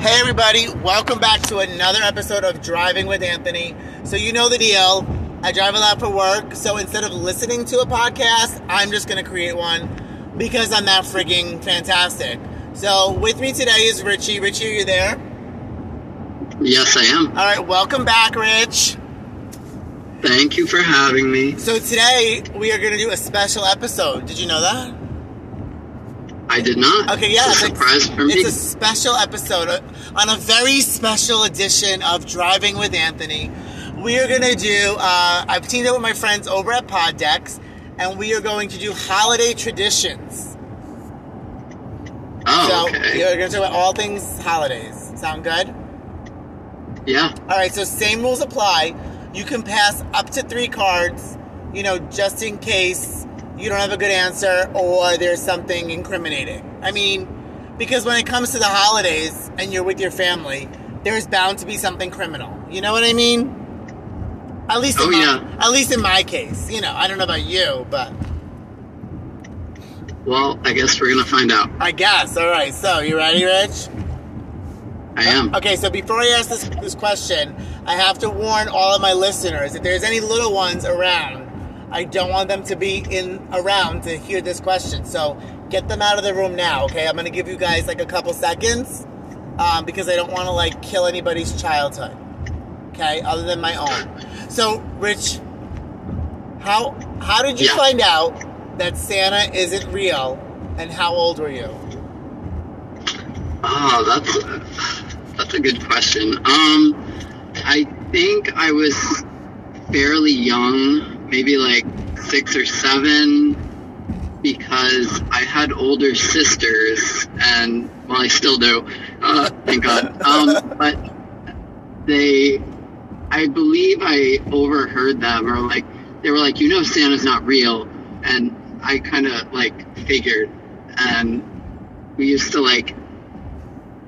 Hey, everybody, welcome back to another episode of Driving with Anthony. So, you know the deal. I drive a lot for work, so instead of listening to a podcast, I'm just going to create one because I'm that freaking fantastic. So, with me today is Richie. Richie, are you there? Yes, I am. All right, welcome back, Rich. Thank you for having me. So, today we are going to do a special episode. Did you know that? I did not. Okay, yeah, It's a surprise for me. It's a special episode on a very special edition of Driving with Anthony. We are going to do, uh, I've teamed up with my friends over at PodDecks, and we are going to do holiday traditions. oh, so okay. we are going to talk about all things holidays. Sound good? Yeah. All right, so same rules apply. You can pass up to three cards, you know, just in case you don't have a good answer or there's something incriminating. I mean, because when it comes to the holidays and you're with your family, there's bound to be something criminal. You know what I mean? At least, in Oh, my, yeah. at least in my case. You know, I don't know about you, but Well, I guess we're gonna find out. I guess. All right, so you ready, Rich? I am. Okay, so before I ask this, this question, I have to warn all of my listeners if there's any little ones around, I don't want them to be in around to hear this question. So get them out of the room now, okay? I'm gonna give you guys like a couple seconds um, because I don't want to like kill anybody's childhood, okay? Other than my own. So, Rich, how how did you Yeah. find out that Santa isn't real, and how old were you? Oh, that's that's a good question. Um, I think I was fairly young, maybe like six or seven, because I had older sisters, and well, I still do. Uh, thank God. Um, but they, I believe I overheard them, or like they were like, you know, Santa's not real, and I kind of like figured, and we used to like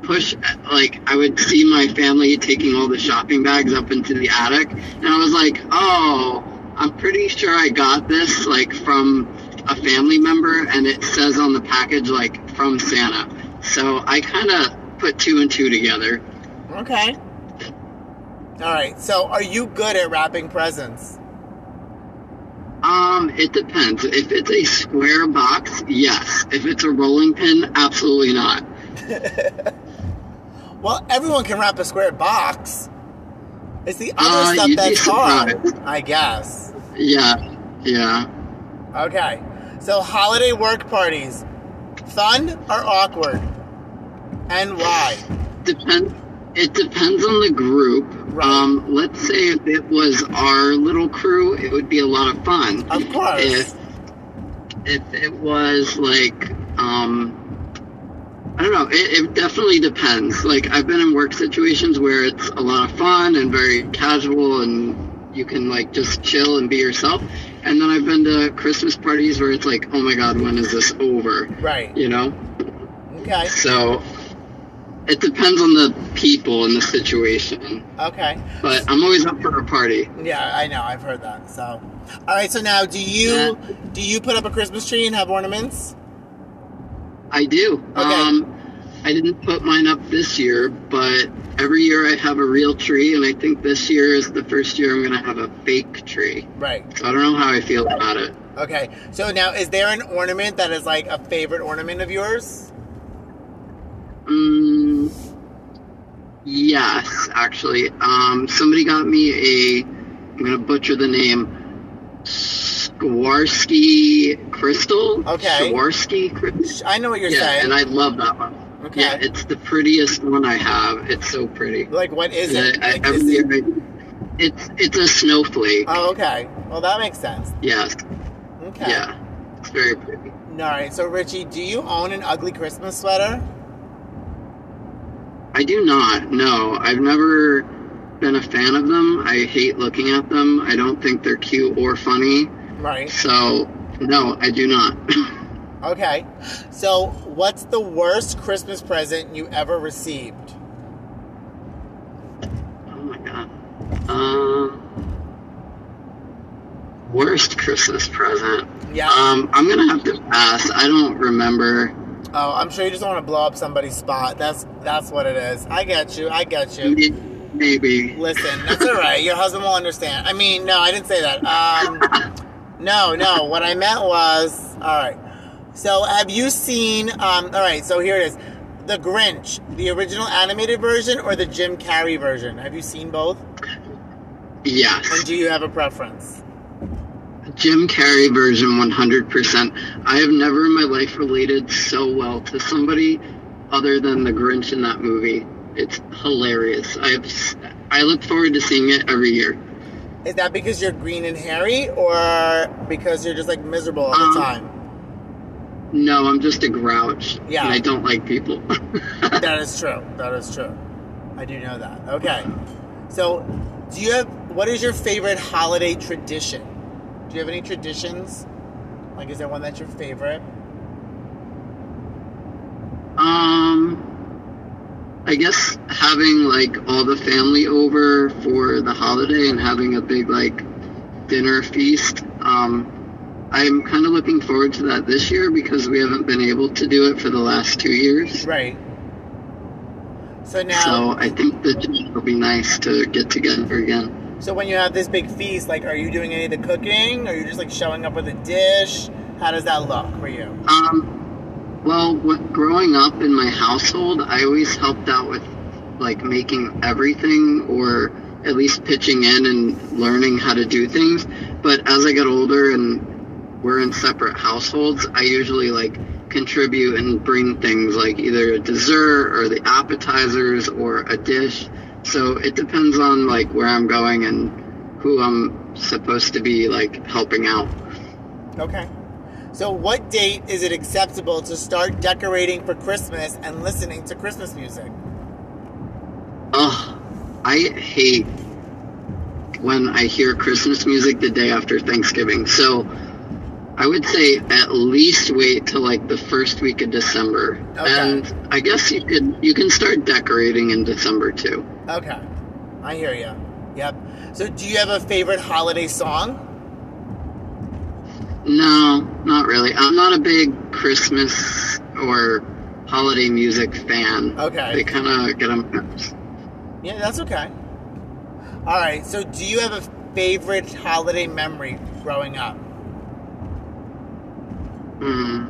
push like I would see my family taking all the shopping bags up into the attic and I was like, "Oh, I'm pretty sure I got this like from a family member and it says on the package like from Santa." So I kind of put two and two together. Okay. All right. So, are you good at wrapping presents? Um, it depends. If it's a square box, yes. If it's a rolling pin, absolutely not. Well, everyone can wrap a square box. It's the other Uh, stuff that's hard. I guess. Yeah. Yeah. Okay. So, holiday work parties, fun or awkward, and why? Depends. It depends on the group. Right. Um, let's say if it was our little crew, it would be a lot of fun. Of course. If if it was like, um, I don't know. It, it definitely depends. Like I've been in work situations where it's a lot of fun and very casual, and you can like just chill and be yourself. And then I've been to Christmas parties where it's like, oh my god, when is this over? Right. You know. Okay. So it depends on the people and the situation. Okay. But I'm always up for a party. Yeah, I know. I've heard that. So, all right. So now, do you do you put up a Christmas tree and have ornaments? I do. Okay. Um, I didn't put mine up this year, but every year I have a real tree, and I think this year is the first year I'm going to have a fake tree. Right. So I don't know how I feel about it. Okay. So now, is there an ornament that is like a favorite ornament of yours? Mm, yes, actually. Um, somebody got me a, I'm going to butcher the name, Swarovski crystal. Okay. Swarovski crystal. I know what you're yeah, saying. and I love that one. Okay. Yeah, it's the prettiest one I have. It's so pretty. like, what is it? I- Like, every is it- it's it's a snowflake. Oh, okay. Well, that makes sense. yes. Okay. Yeah. It's very pretty. All right. So, Richie, do you own an ugly Christmas sweater? I do not. No, I've never been a fan of them. I hate looking at them. I don't think they're cute or funny. Right. So, no, I do not. Okay. So, what's the worst Christmas present you ever received? oh my god. Um, worst Christmas present. Yeah. Um, I'm gonna have to pass. I don't remember. Oh, I'm sure you just want to blow up somebody's spot. That's that's what it is. I get you. I get you. Maybe. Listen, that's all right. Your husband will understand. I mean, no, I didn't say that. Um, no, no. What I meant was, all right. So, have you seen? Um, all right. So here it is: The Grinch, the original animated version, or the Jim Carrey version. Have you seen both? Yes. And do you have a preference? Jim Carrey version 100%. I have never in my life related so well to somebody other than the Grinch in that movie. It's hilarious. I have, I look forward to seeing it every year. Is that because you're green and hairy, or because you're just like miserable all the Um, time? No, I'm just a grouch. Yeah. And I don't like people. That is true. That is true. I do know that. Okay. So, do you have what is your favorite holiday tradition? Do you have any traditions? Like, is there one that's your favorite? um, I guess having like all the family over for the holiday and having a big like dinner feast. Um, I'm kind of looking forward to that this year because we haven't been able to do it for the last two years. Right. So now, So I think that it will be nice to get together again. so when you have this big feast, like, are you doing any of the cooking? Are you just like showing up with a dish? How does that look for you? Um, well, what, growing up in my household, I always helped out with like making everything or at least pitching in and learning how to do things. But as I got older and we're in separate households, I usually like contribute and bring things like either a dessert or the appetizers or a dish. So it depends on like where I'm going and who I'm supposed to be like helping out. Okay. So, what date is it acceptable to start decorating for Christmas and listening to Christmas music? Ugh, I hate when I hear Christmas music the day after Thanksgiving. So I would say at least wait till like the first week of December. Okay. And I guess you could you can start decorating in December too. Okay. I hear you. Yep. So, do you have a favorite holiday song? No, not really. I'm not a big Christmas or holiday music fan. Okay. They kind of get nerves. Yeah, that's okay. All right. So, do you have a favorite holiday memory growing up? Hmm.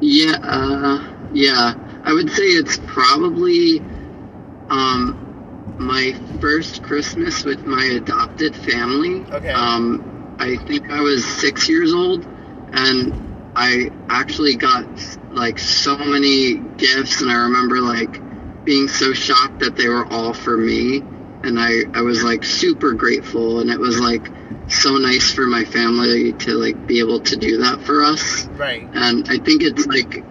Yeah, uh, yeah. I would say it's probably um, my first Christmas with my adopted family. Okay. Um, I think I was six years old, and I actually got like so many gifts, and I remember like being so shocked that they were all for me, and I I was like super grateful, and it was like so nice for my family to like be able to do that for us Right. and I think it's like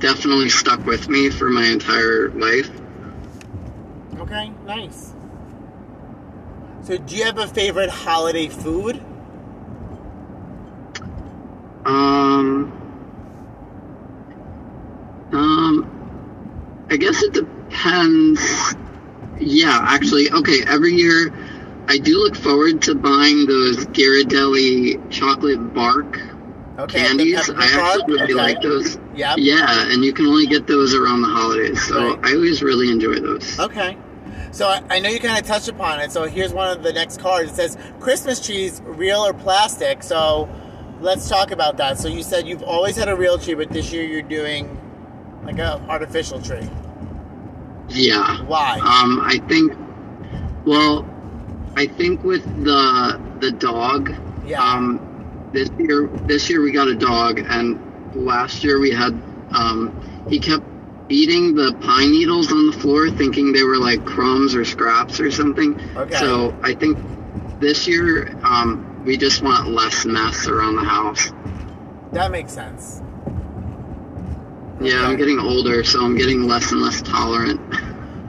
definitely stuck with me for my entire life. Okay. Nice. So, do you have a favorite holiday food? Um, um, I guess it depends. Yeah, actually, okay. Every year, I do look forward to buying those Ghirardelli chocolate bark Okay. candies. I actually really Okay. like those. Yeah. Yeah, and you can only get those around the holidays, so Right. I always really enjoy those. Okay. So I, I know you kind of touched upon it. So here's one of the next cards. It says Christmas trees, real or plastic. So let's talk about that. So you said you've always had a real tree, but this year you're doing like a artificial tree. Yeah. Why? Um, I think. Well, I think with the the dog. Yeah. Um, this year, this year we got a dog, and last year we had. Um, he kept eating the pine needles on the floor, thinking they were like crumbs or scraps or something. Okay. So I think this year um, we just want less mess around the house. that makes sense. Yeah, I'm getting older, so I'm getting less and less tolerant.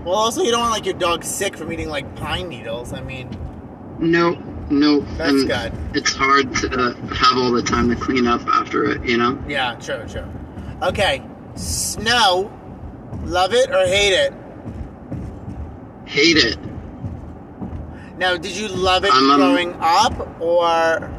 Well, also you don't want like your dog sick from eating like pine needles. I mean, No, no. That's and good. It's hard to have all the time to clean up after it, you know? yeah, true, true. Okay, snow, love it or hate it? Hate it. Now, did you love it I'm, um, growing up or?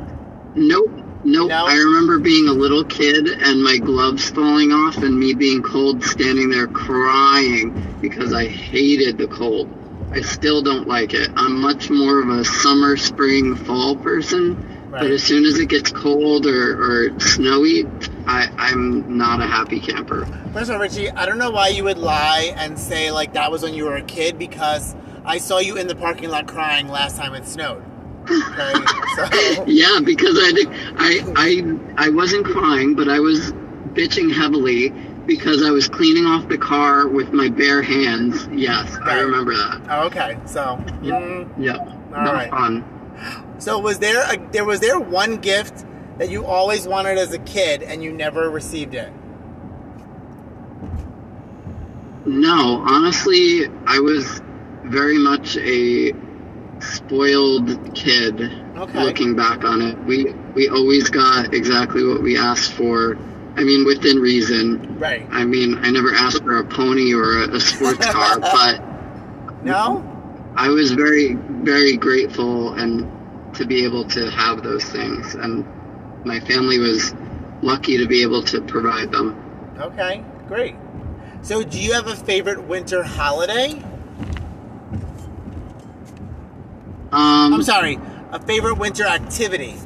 Nope, Nope. No? I remember being a little kid and my gloves falling off and me being cold, standing there crying because I hated the cold. I still don't like it. I'm much more of a summer, spring, fall person. Right. But as soon as it gets cold or, or snowy, I, I'm not a happy camper. First of all, Richie, I don't know why you would lie and say like that was when you were a kid because I saw you in the parking lot crying last time it snowed. So Yeah, because I I I I wasn't crying, but I was bitching heavily because I was cleaning off the car with my bare hands. Yes, I remember that. oh, okay, so mm, Yep. All Not right. fun. so was there a, there was there one gift that you always wanted as a kid and you never received it? No, honestly, I was very much a spoiled kid. Okay. Looking back on it, we we always got exactly what we asked for. I mean, within reason. Right. I mean, I never asked for a pony or a, a sports car, but No. I was very, very grateful and to be able to have those things, and my family was lucky to be able to provide them. Okay, great. So, do you have a favorite winter holiday? Um, I'm sorry, a favorite winter activity.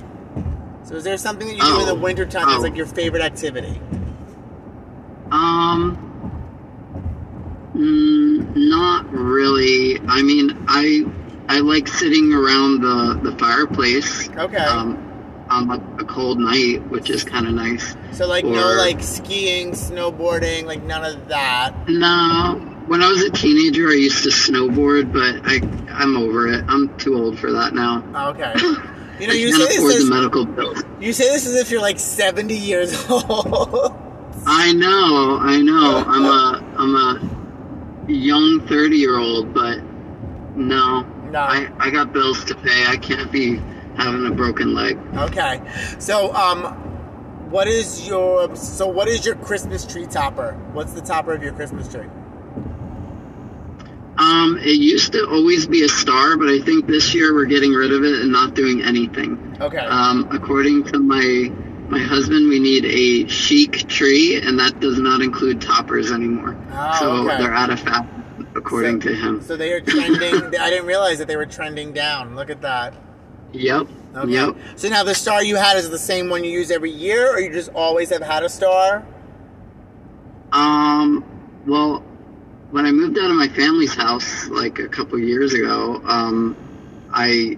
So, is there something that you do in the Oh. winter time that's Oh. like your favorite activity? Um, mm, not really. I mean, I I like sitting around the the fireplace. Okay. Um, on a, a cold night, which is kind of nice. So, like, no, like skiing, snowboarding, like none of that. No, when I was a teenager, I used to snowboard, but I I'm over it. I'm too old for that now. Okay. You know, you can't say afford this the as, medical bills. you say this as if you're like 70 years old. I know, I know. I'm a I'm a young thirty year old, but no, No. I I got bills to pay. I can't be having a broken leg. okay. So, um, what is your so what is your Christmas tree topper? What's the topper of your Christmas tree? Um, it used to always be a star, but I think this year we're getting rid of it and not doing anything. Okay. Um, according to my my husband, we need a chic tree, and that does not include toppers anymore. Oh, so okay. they're out of fashion, according so, to him. So they are trending. I didn't realize that they were trending down. Look at that. Yep. Okay. Yep. So now the star you had is the same one you use every year, or you just always have had a star? Um. Well, when I moved out of my family's house like a couple years ago, um, I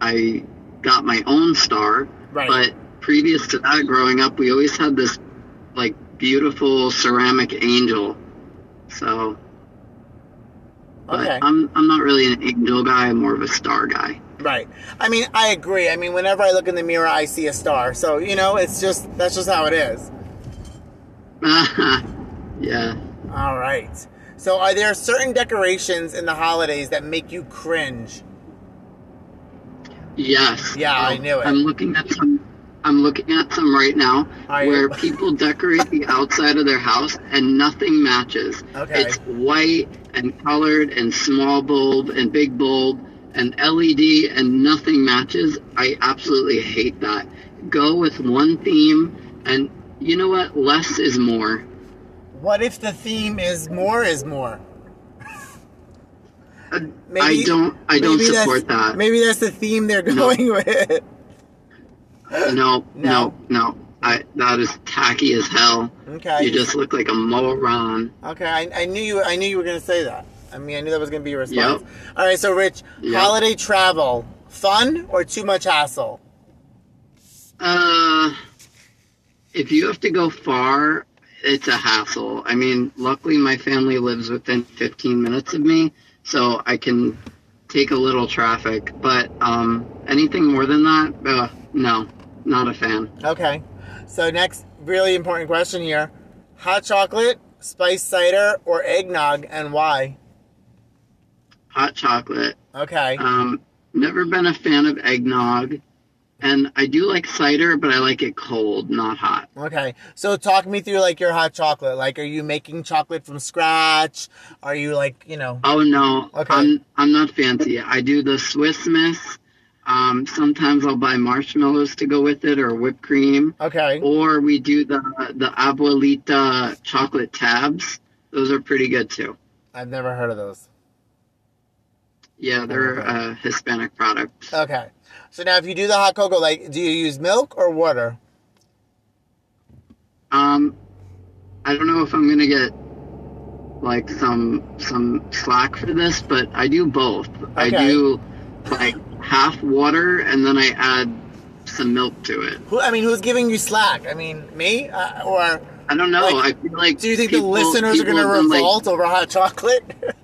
I got my own star. Right. But previous to that, growing up, we always had this like beautiful ceramic angel. So. But Okay. I'm I'm not really an angel guy. I'm more of a star guy. Right. I mean, I agree. I mean, whenever I look in the mirror, I see a star. So you know, it's just that's just how it is. yeah. All right. So, are there certain decorations in the holidays that make you cringe? Yes. Yeah, I oh, knew it. I'm looking at some. I'm looking at some right now Are you? where people decorate the outside of their house and nothing matches. Okay. It's white and colored and small bulb and big bulb and LED and nothing matches. I absolutely hate that. Go with one theme and you know what? Less is more. What if the theme is more is more? Uh, I don't. I don't support that. Maybe that's the theme they're going with. No, No. no, no. I that is tacky as hell. Okay. You just look like a moron. Okay, I, I knew you. I knew you were going to say that. I mean, I knew that was going to be your response. Yep. All right, so Rich, Yep. holiday travel, fun or too much hassle? Uh, if you have to go far, it's a hassle. I mean, luckily my family lives within 15 minutes of me, so I can take a little traffic. But um, anything more than that, uh, no, not a fan. Okay. So next, really important question here: hot chocolate, spiced cider, or eggnog, and why? Hot chocolate. Okay. Um, never been a fan of eggnog, and I do like cider, but I like it cold, not hot. Okay. So talk me through like your hot chocolate. Like, are you making chocolate from scratch? Are you like, you know? Oh no, Okay. I'm I'm not fancy. I do the Swiss Miss. Um, sometimes I'll buy marshmallows to go with it or whipped cream. Okay. Or we do the the abuelita chocolate tabs. Those are pretty good too. I've never heard of those. Yeah, they're Okay. a Hispanic product. Okay. So now, if you do the hot cocoa, like, do you use milk or water? Um, I don't know if I'm gonna get like some some slack for this, but I do both. I do like half water and then I add some milk to it. Who? I mean, who's giving you slack? I mean, me uh, or I don't know. Like, I feel like do you think people- the listeners are going to have been, like- revolt over hot chocolate?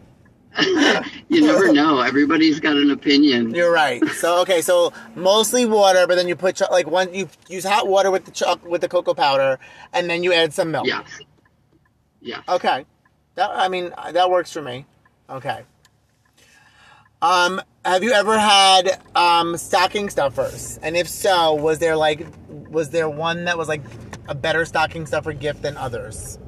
you never know. Everybody's got an opinion. You're right. So okay, so mostly water, but then you put cho- like one you use hot water with the choc with the cocoa powder, and then you add some milk. Yes. Yes. Okay. That I mean that works for me. Okay. Um, have you ever had um stocking stuffers? And if so, was there like was there one that was like a better stocking stuffer gift than others?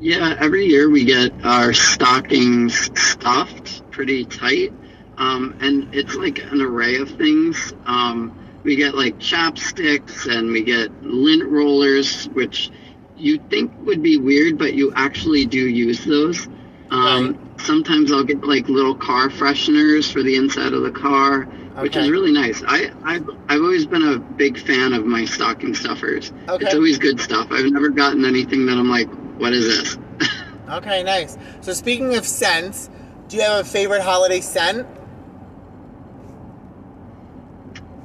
Yeah, every year we get our stockings stuffed pretty tight. Um, and it's like an array of things. Um, we get like chapsticks and we get lint rollers, which you think would be weird, but you actually do use those. Um, Sometimes I'll get like little car fresheners for the inside of the car, which is really nice. I, I've, I've always been a big fan of my stocking stuffers. Okay. It's always good stuff. I've never gotten anything that I'm like, what is this? Okay, nice. So speaking of scents, do you have a favorite holiday scent?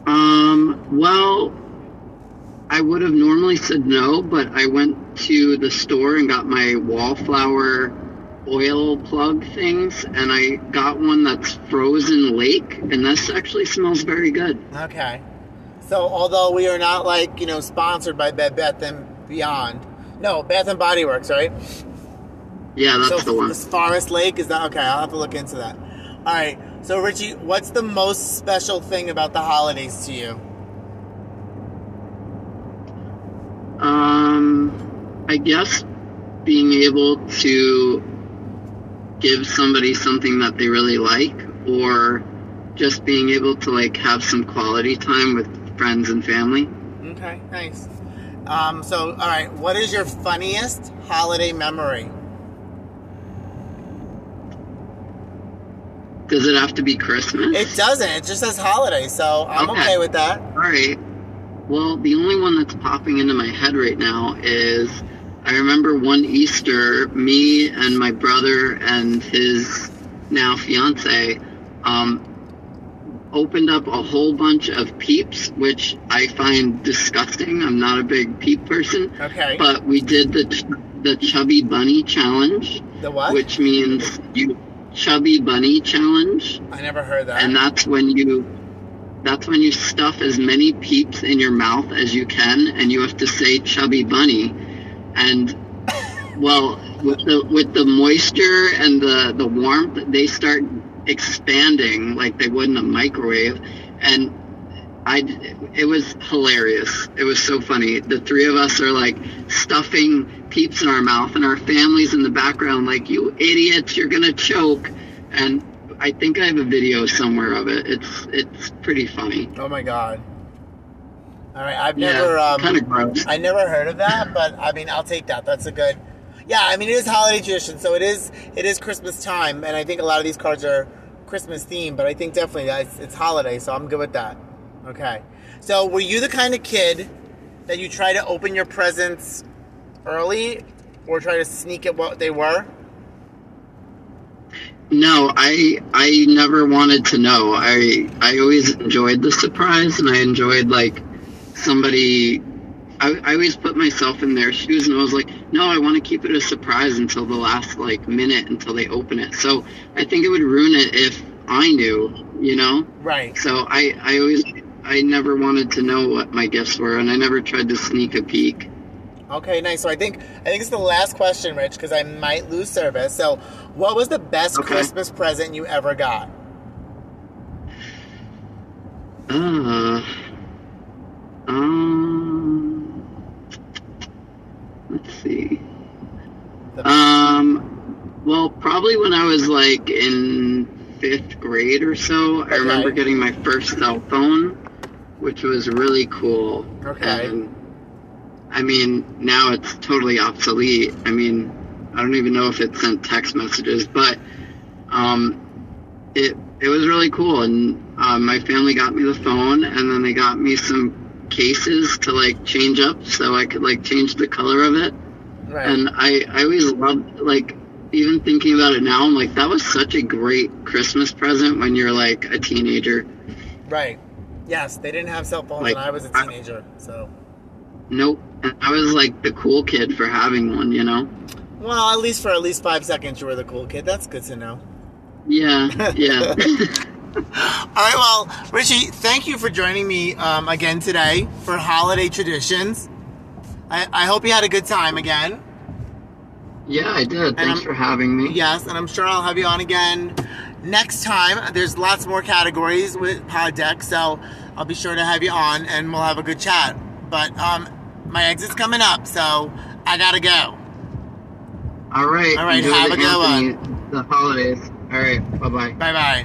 Um, well, I would have normally said no, but I went to the store and got my wallflower oil plug things, and I got one that's frozen lake, and this actually smells very good. Okay. So although we are not like, you know, sponsored by Bed Bath and Beyond. No, Bath and Body Works, right? Yeah, that's so the one. Forest Lake is that okay? I'll have to look into that. All right. So Richie, what's the most special thing about the holidays to you? Um, I guess being able to give somebody something that they really like, or just being able to like have some quality time with friends and family. Okay, nice. Um, so all right, what is your funniest holiday memory? Does it have to be Christmas? It doesn't. It just says holiday, so I'm okay, Okay. with that. All right. Well, the only one that's popping into my head right now is I remember one Easter, me and my brother and his now fiance um, opened up a whole bunch of peeps, which I find disgusting. I'm not a big peep person, Okay. but we did the ch- the chubby bunny challenge, the what? which means you chubby bunny challenge I never heard that. and that's when you that's when you stuff as many peeps in your mouth as you can and you have to say chubby bunny and well with the with the moisture and the the warmth they start expanding like they would in a microwave and I it was hilarious. It was so funny. The three of us are like stuffing peeps in our mouth, and our families in the background like, "You idiots! You're gonna choke!" And I think I have a video somewhere of it. It's it's pretty funny. oh my god. All right, I've Yeah, never um, kind of gross. I never heard of that, but I mean, I'll take that. That's a good. Yeah, I mean, it is holiday tradition, so it is it is Christmas time, and I think a lot of these cards are Christmas themed. But I think definitely it's, it's holiday, so I'm good with that. Okay. So, were you the kind of kid that you try to open your presents early, or try to sneak at what they were? No, I I never wanted to know. I I always enjoyed the surprise, and I enjoyed like somebody. I, I always put myself in their shoes, and I was like, no, I want to keep it a surprise until the last like minute until they open it. So I think it would ruin it if I knew, you know. Right. So I I always I never wanted to know what my gifts were, and I never tried to sneak a peek. Okay, nice. So I think I think it's the last question, Rich, because I might lose service. So, what was the best Okay. Christmas present you ever got? Uh, um, let's see. Um, well, probably when I was like in fifth grade or so. I remember getting my first cell phone, which was really cool. Okay. And I mean, now it's totally obsolete. I mean, I don't even know if it sent text messages, but um, it it was really cool. And um, my family got me the phone, and then they got me some cases to like change up so I could like change the color of it. Right. And I, I always loved, like, even thinking about it now, I'm like, that was such a great Christmas present when you're like a teenager. right. Yes, they didn't have cell phones Like, when I was a teenager. So, Nope. And I was like the cool kid for having one, you know? well, at least for at least five seconds, you were the cool kid. That's good to know. Yeah, yeah. All right, well, Richie, thank you for joining me um, again today for holiday traditions. I, I hope you had a good time again. yeah, I did. Thanks for having me. Yes, and I'm sure I'll have you on again next time. There's lots more categories with Pod Deck, so I'll be sure to have you on and we'll have a good chat. But um, my exit's coming up, so I gotta go. All right. All right, enjoy have a good Anthony- The holidays. All right. Bye bye. Bye bye.